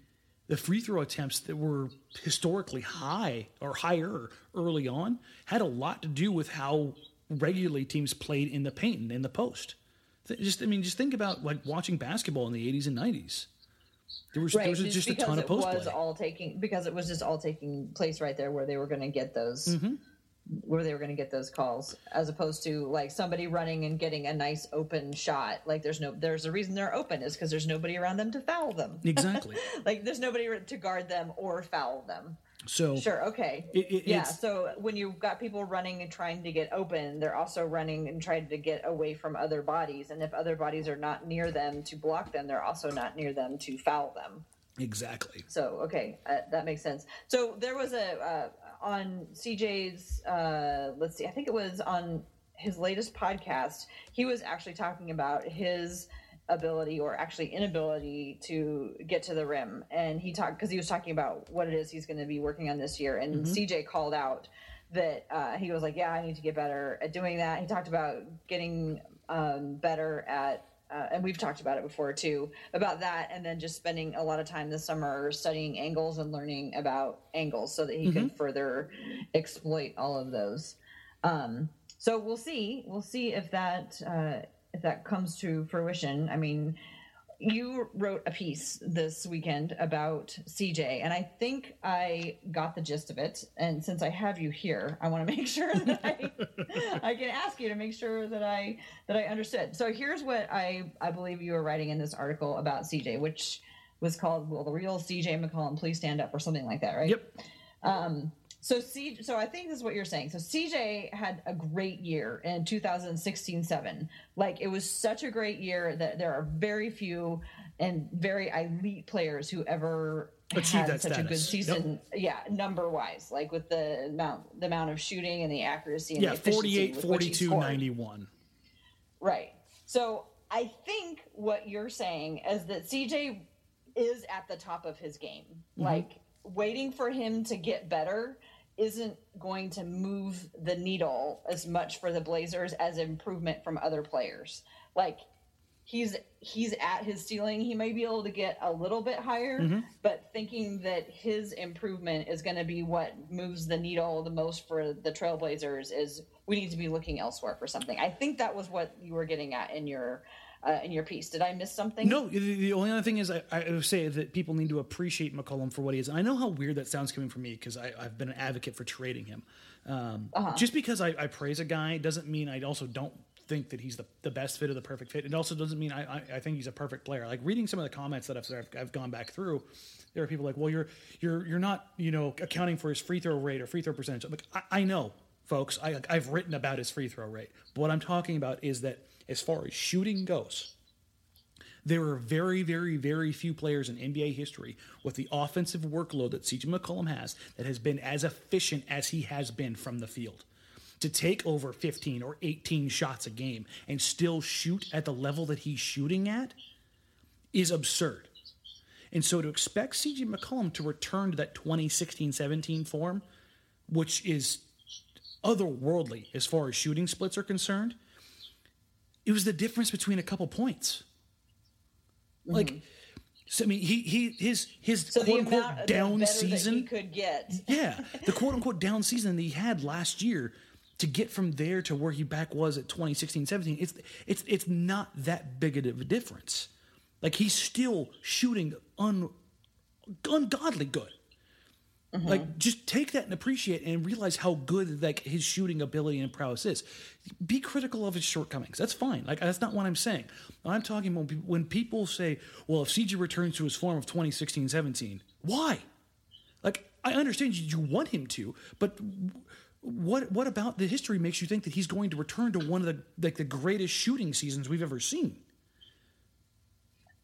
the free throw attempts that were historically high or higher early on had a lot to do with how regularly teams played in the paint and in the post. Just I mean, just think about like watching basketball in the 80s and 90s. There was, right. there was just, just a ton of post was play. all taking because it was just all taking place right there where they were going to get those mm-hmm. where they were going to get those calls as opposed to like somebody running and getting a nice open shot like there's no there's a reason they're open is because there's nobody around them to foul them exactly <laughs> like there's nobody to guard them or foul them so sure, okay, it, it, yeah. So when you've got people running and trying to get open, they're also running and trying to get away from other bodies. And if other bodies are not near them to block them, they're also not near them to foul them. Exactly. So okay, uh, that makes sense. So there was a uh, on CJ's. Uh, let's see, I think it was on his latest podcast. He was actually talking about his ability or actually inability to get to the rim. And he talked because he was talking about what it is he's going to be working on this year. And mm-hmm. CJ called out that uh, he was like, "Yeah, I need to get better at doing that." He talked about getting um, better at. Uh, and we've talked about it before too about that and then just spending a lot of time this summer studying angles and learning about angles so that he mm-hmm. can further exploit all of those um, so we'll see we'll see if that uh, if that comes to fruition. I mean, you wrote a piece this weekend about CJ, and I think I got the gist of it. And since I have you here, I want to <laughs> make sure that I, I can ask you to make sure that I that I understood. So here's what I I believe you were writing in this article about CJ, which was called "Will the Real CJ McCollum Please Stand Up" or something like that, right? Yep. Um, so C, so I think this is what you're saying. So CJ had a great year in 2016-7. Like it was such a great year that there are very few and very elite players who ever Achieved had such status. a good season. Yep. Yeah, number wise, like with the amount the amount of shooting and the accuracy and yeah, 48 42 91. Right. So I think what you're saying is that CJ is at the top of his game. Mm-hmm. Like waiting for him to get better isn't going to move the needle as much for the Blazers as improvement from other players. Like he's he's at his ceiling. He may be able to get a little bit higher, mm-hmm. but thinking that his improvement is going to be what moves the needle the most for the Trailblazers is we need to be looking elsewhere for something. I think that was what you were getting at in your uh, in your piece. Did I miss something? No. The only other thing is I, I would say that people need to appreciate McCollum for what he is. And I know how weird that sounds coming from me because I've been an advocate for trading him. Um, uh-huh. Just because I, I, praise a guy doesn't mean I also don't think that he's the, the best fit or the perfect fit. It also doesn't mean I, I, I think he's a perfect player. Like reading some of the comments that I've, I've, I've gone back through, there are people like, well, you're you're you're not you know accounting for his free throw rate or free throw percentage. I'm like I, I know, folks. I, I've written about his free throw rate. But what I'm talking about is that as far as shooting goes, there are very, very, very few players in NBA history with the offensive workload that CJ McCollum has that has been as efficient as he has been from the field. To take over 15 or 18 shots a game and still shoot at the level that he's shooting at is absurd. And so to expect CJ McCollum to return to that 2016 17 form, which is otherworldly as far as shooting splits are concerned, it was the difference between a couple points. Like, mm-hmm. so, I mean, he he his his so quote unquote down season could get. <laughs> yeah, the quote unquote down season that he had last year to get from there to where he back was at 2016 17 it's it's it's not that big of a difference like he's still shooting un, ungodly good Mm-hmm. Like, just take that and appreciate and realize how good like his shooting ability and prowess is. Be critical of his shortcomings. That's fine. Like, that's not what I'm saying. I'm talking about when people say, "Well, if CJ returns to his form of 2016-17, why?" Like, I understand you, you want him to, but what what about the history makes you think that he's going to return to one of the like the greatest shooting seasons we've ever seen?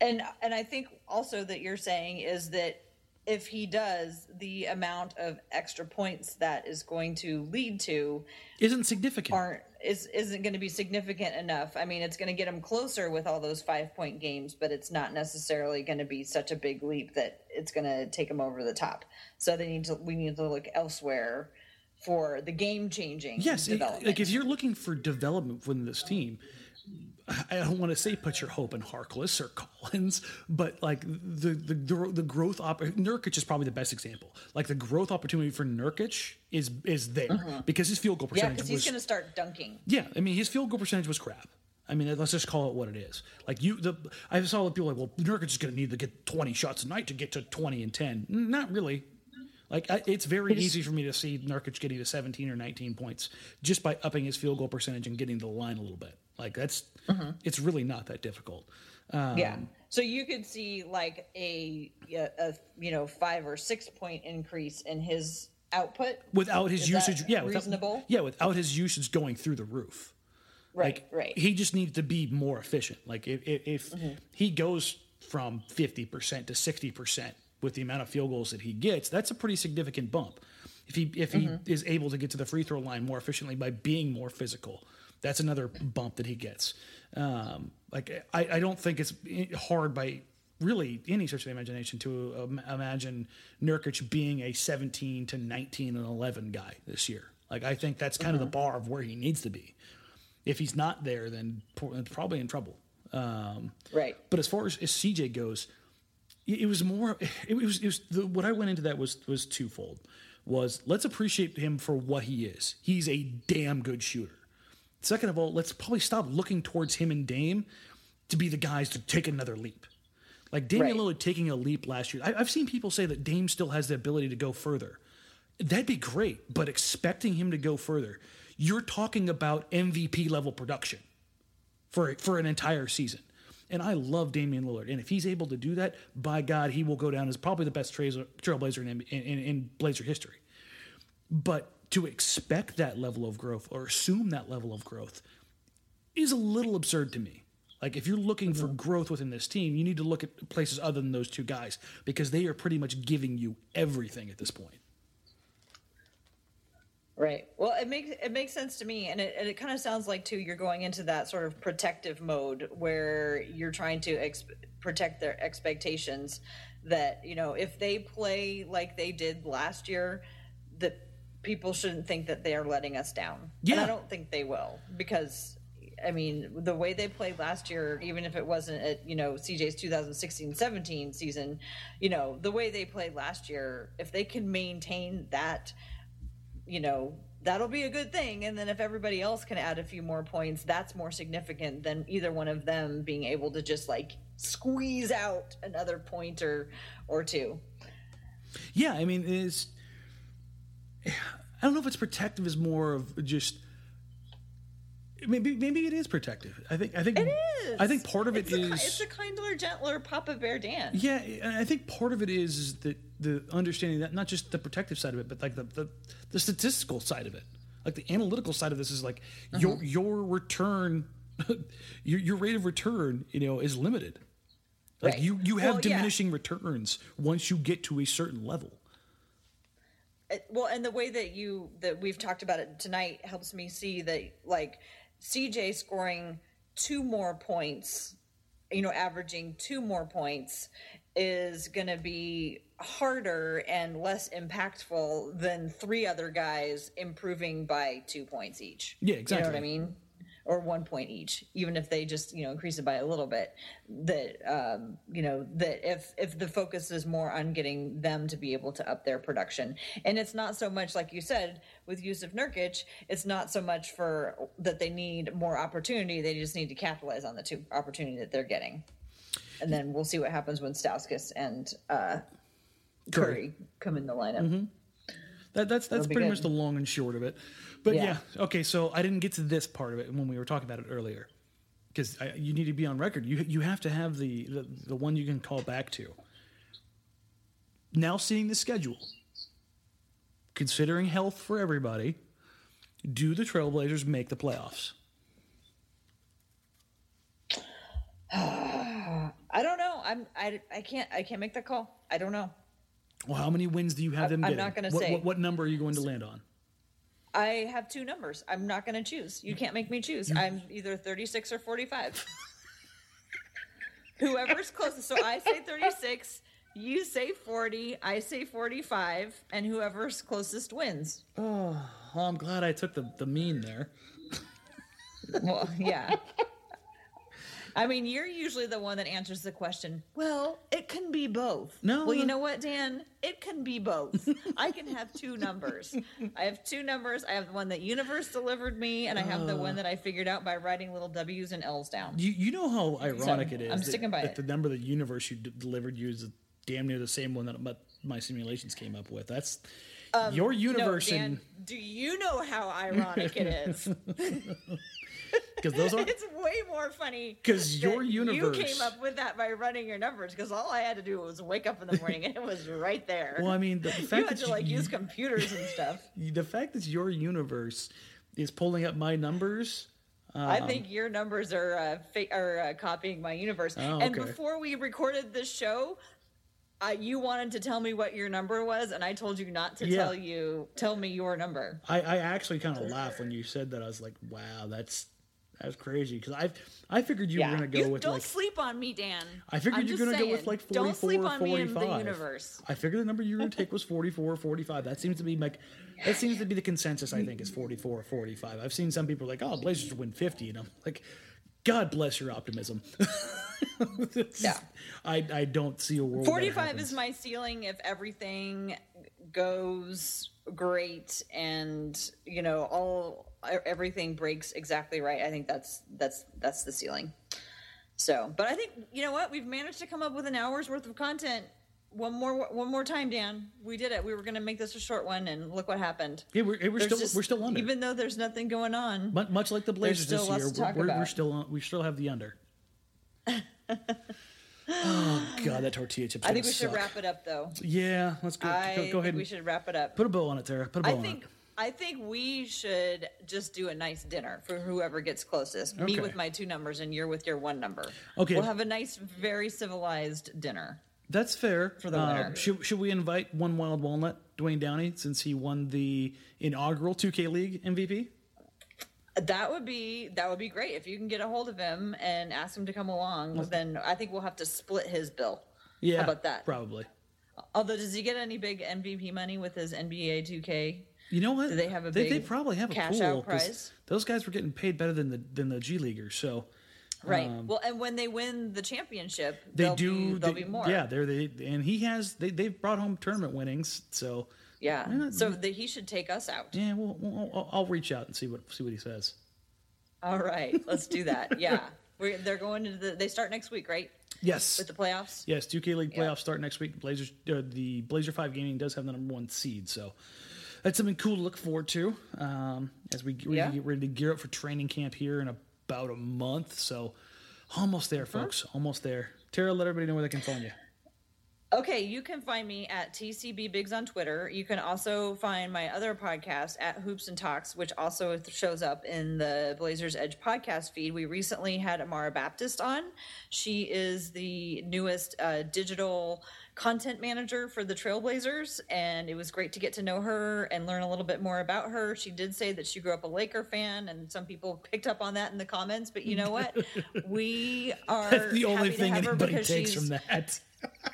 And and I think also that you're saying is that if he does, the amount of extra points that is going to lead to isn't significant. Aren't is isn't going to be significant enough. I mean, it's going to get him closer with all those five point games, but it's not necessarily going to be such a big leap that it's going to take him over the top. So they need to we need to look elsewhere for the game changing. Yes, like if you're looking for development within this team, I don't want to say put your hope in Harkless or <laughs> Collins, but like the the the growth op- Nurkic is probably the best example. Like the growth opportunity for Nurkic is is there mm-hmm. because his field goal percentage. Yeah, because he's going to start dunking. Yeah, I mean his field goal percentage was crap. I mean, let's just call it what it is. Like you, the I saw the people like, well, Nurkic is going to need to get twenty shots a night to get to twenty and ten. Not really. Like I, it's very easy for me to see Nurkic getting to 17 or 19 points just by upping his field goal percentage and getting to the line a little bit. Like that's mm-hmm. it's really not that difficult. Um, yeah. So you could see like a, a, a you know five or six point increase in his output without his Is usage. Yeah, reasonable. Without, yeah, without his usage going through the roof. Right. Like, right. He just needs to be more efficient. Like if if, if mm-hmm. he goes from fifty percent to sixty percent with the amount of field goals that he gets, that's a pretty significant bump. If he if he mm-hmm. is able to get to the free throw line more efficiently by being more physical, that's another bump that he gets. Um, like I, I don't think it's hard by really any stretch of the imagination to um, imagine Nurkic being a 17 to 19 and 11 guy this year. Like I think that's kind mm-hmm. of the mm-hmm. bar of where he needs to be. If he's not there, then probably in trouble. Um, right. But as far as, as CJ goes, it was more it was, it was the, what i went into that was was twofold was let's appreciate him for what he is he's a damn good shooter second of all let's probably stop looking towards him and dame to be the guys to take another leap like Damian right. Lillard taking a leap last year I, i've seen people say that dame still has the ability to go further that'd be great but expecting him to go further you're talking about mvp level production for for an entire season and I love Damian Lillard. And if he's able to do that, by God, he will go down as probably the best trailblazer in, in, in, in Blazer history. But to expect that level of growth or assume that level of growth is a little absurd to me. Like if you're looking for mm-hmm. growth within this team, you need to look at places other than those two guys because they are pretty much giving you everything at this point. Right. Well, it makes it makes sense to me, and it and it kind of sounds like too you're going into that sort of protective mode where you're trying to ex- protect their expectations. That you know, if they play like they did last year, that people shouldn't think that they are letting us down. Yeah. And I don't think they will because I mean, the way they played last year, even if it wasn't at, you know, CJ's 2016 17 season, you know, the way they played last year, if they can maintain that you know, that'll be a good thing. And then if everybody else can add a few more points, that's more significant than either one of them being able to just like squeeze out another point or, or two. Yeah. I mean, it's, <sighs> I don't know if it's protective is more of just, maybe maybe it is protective. I think I think it is. I think part of it's it a, is it's a kindler, gentler Papa Bear dance. Yeah, I think part of it is, is that the understanding that not just the protective side of it, but like the the, the statistical side of it, like the analytical side of this is like uh-huh. your your return, <laughs> your your rate of return, you know, is limited. Like right. you you have well, diminishing yeah. returns once you get to a certain level Uh, well and the way that you that we've talked about it tonight helps me see that like CJ scoring two more points, you know, averaging two more points is going to be harder and less impactful than three other guys improving by two points each. Yeah, exactly. You know what I mean? Or one point each, even if they just you know increase it by a little bit. That um, you know that if if the focus is more on getting them to be able to up their production, and it's not so much like you said with Jusuf Nurkic, it's not so much for that they need more opportunity. They just need to capitalize on the two opportunity that they're getting, and then we'll see what happens when Stauskas and uh, Curry. Curry come in the lineup. Mm-hmm. That, that's that's pretty good. much the long and short of it. But yeah. yeah. okay. So I didn't get to this part of it when we were talking about it earlier, because you need to be on record. You you have to have the, the the one you can call back to. Now seeing the schedule, considering health for everybody, Do the Trailblazers make the playoffs? <sighs> I don't know. I'm I, I can't I can't make that call. I don't know. Well, how many wins do you have them I'm getting? not gonna say. What, what number are you going to land on? I have two numbers. I'm not going to choose. You can't make me choose. I'm either 36 or 45. Whoever's closest. So I say 36, you say 40, I say 45, and whoever's closest wins. Oh, well, I'm glad I took the, the mean there. Well, yeah. I mean, you're usually the one that answers the question. Well, it can be both. No, Well, you know what, Dan? It can be both. I can have two numbers. <laughs> I have two numbers. I have the one that Universe delivered me, and I have the one that I figured out by writing little W's and L's down. You you know how ironic So, it is I'm that, sticking by that it. the number the universe you d- delivered you is damn near the same one that my, my simulations came up with. That's your universe Um, no, Dan, and do you know how ironic it is? <laughs> <laughs> because those are it's way more funny because your universe- You came up with that by running your numbers because all I had to do was wake up in the morning and it was right there. well. I mean, the, the <laughs> you fact had that to like you, use computers and stuff. <laughs> the fact that your universe is pulling up my numbers. I think your numbers are uh, fa- are uh, copying my universe. Oh, okay. And before we recorded this show, uh, you wanted to tell me what your number was, and I told you not to Yeah. tell you tell me your number. I, I actually kind of laughed when you said that. I was like, wow, that's that's crazy because I I figured you were gonna go You- with don't like sleep on me, Dan. I figured I'm you're going to go with like 44 Don't sleep or on me in 45. the universe. I figured the number you were going to take was 44 or 45. That seems to be like that seems to be the consensus I think is 44 or 45. I've seen some people like, "Oh, Blazers win 50." And I'm like, "God bless your optimism." <laughs> Yeah. I I don't see a world 45 happens. is my ceiling if everything goes great and you know all everything breaks exactly right i think that's that's that's the ceiling so but i think you know what we've managed to come up with an hour's worth of content one more one more time dan we did it we were going to make this a short one and look what happened Yeah, we're, we're still just- we're still under. even though there's nothing going on Mu- much like the Blazers this year, we're, we're, we're still on, we still have the under. <laughs> oh god, that tortilla chip. i think we should suck. wrap it up though Yeah, let's go. i go, go ahead we should wrap it up put a bow on it, Tara. Put a bow I on think it. I think we should just do a nice dinner for whoever gets closest. Me with my two numbers and you're with your one number. Okay. We'll have a nice, very civilized dinner. That's fair. For the Uh, should, should we invite one wild walnut, Dwayne Downey, since he won the inaugural 2K League MVP? That would be that would be great if you can get a hold of him and ask him to come along. Then I think we'll have to split his bill. Yeah, How about that? Probably. Although, does he get any big MVP money with his NBA 2K? You know what? Do they have a they, they probably have a cash pool, out prize? Those guys were getting paid better than the than the G leaguers, so Right. well, and when they win the championship, Um, they do. Be, there'll they- be more. Yeah, they're they and he has they they've brought home tournament winnings, so Yeah. Yeah, So that he should take us out. yeah. Well, well I'll, I'll reach out and see what see what he says. All right, let's do that. <laughs> Yeah, We're, they're going to the. They start next week, right? Yes. With the playoffs. Yes, 2K League Yeah. playoffs start next week. Blazers, uh, the Blazer Five Gaming does have the number one seed, so that's something cool to look forward to um, as we, we Yeah. get ready to gear up for training camp here in about a month. So almost there, Uh-huh. folks. Almost there. Tara, let everybody know where they can find you. Okay, you can find me at TCB Bigs on Twitter. You can also find my other podcast at Hoops and Talks, which also shows up in the Blazers Edge podcast feed. We recently had Amara Baptist on. She is the newest uh, digital content manager for the Trailblazers, and it was great to get to know her and learn a little bit more about her. She did say that she grew up a Laker fan, and some people picked up on that in the comments. But you know what? <laughs> We are That's the only thing anybody takes from that.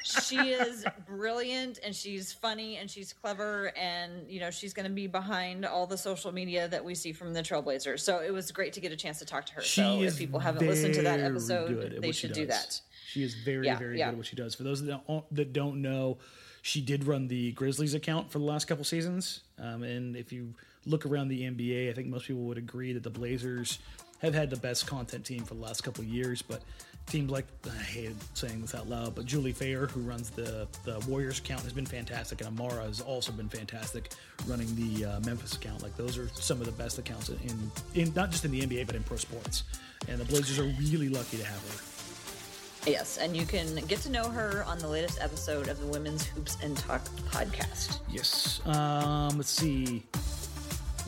She is brilliant and she's funny and she's clever and you know she's going to be behind all the social media that we see from the trailblazers so it was great to get a chance to talk to her She so if people haven't listened to that episode they should do that She is very, Yeah, very yeah. good at what she does. For those that don't, that don't know, she did run the Grizzlies account for the last couple seasons. Um, and if you look around the NBA, I think most people would agree that the Blazers have had the best content team for the last couple of years. But teams like I hate saying this out loud, but Julie Fayer, who runs the the Warriors account, has been fantastic, and Amara has also been fantastic running the uh, Memphis account. Like those are some of the best accounts in in not just in the NBA but in pro sports. And the Blazers are really lucky to have her. yes and you can get to know her on the latest episode of the women's hoops and talk podcast Yes. Um, let's see.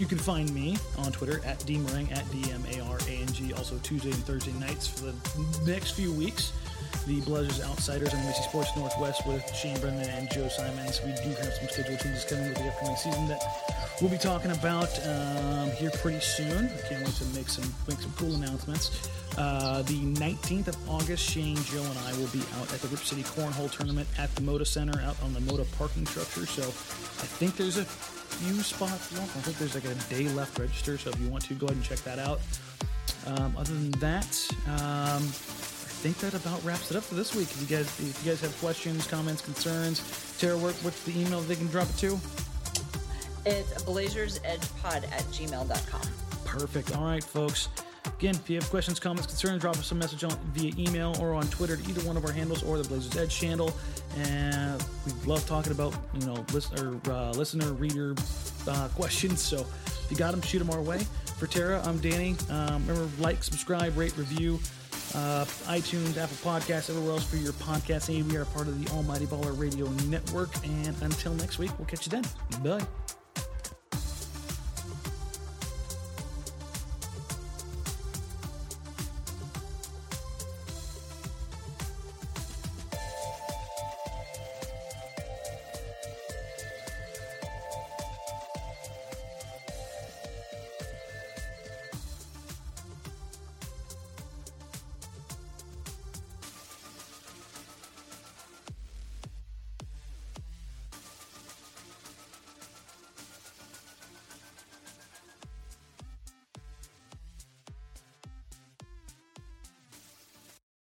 You can find me on Twitter at dmarang at d-m-a-r-a-n-g. Also Tuesday and Thursday nights for the next few weeks. The Blazers Outsiders on NBC Sports Northwest with Shane Brennan and Joe Simons. We do have some schedule changes coming with the upcoming season that we'll be talking about um, here pretty soon. I can't wait to make some make some cool announcements. Uh, the 19th of August, Shane, Joe, and I will be out at the Rip City Cornhole Tournament at the Moda Center out on the Moda parking structure. So I think there's a few spots left. I think there's like a day left register. So if you want to, go ahead and check that out. Um, other than that, um, I think that about wraps it up for this week. If you guys, if you guys have questions, comments, concerns, Tara, what, what's the email they can drop it to? It's blazersedgepod at gmail.com. Perfect. All right, folks. Again, if you have questions, comments, concerns, drop us a message on via email or on Twitter to either one of our handles or the Blazers Edge channel. And we love talking about you know listener, uh, listener, reader uh, <laughs> questions. So if you got them, shoot them our way. For Tara, I'm Danny. Um, remember, like, subscribe, rate, review. Uh, iTunes, Apple Podcasts, everywhere else for your podcast. And We are part of the Almighty Baller Radio Network. And until next week, we'll catch you then. Bye.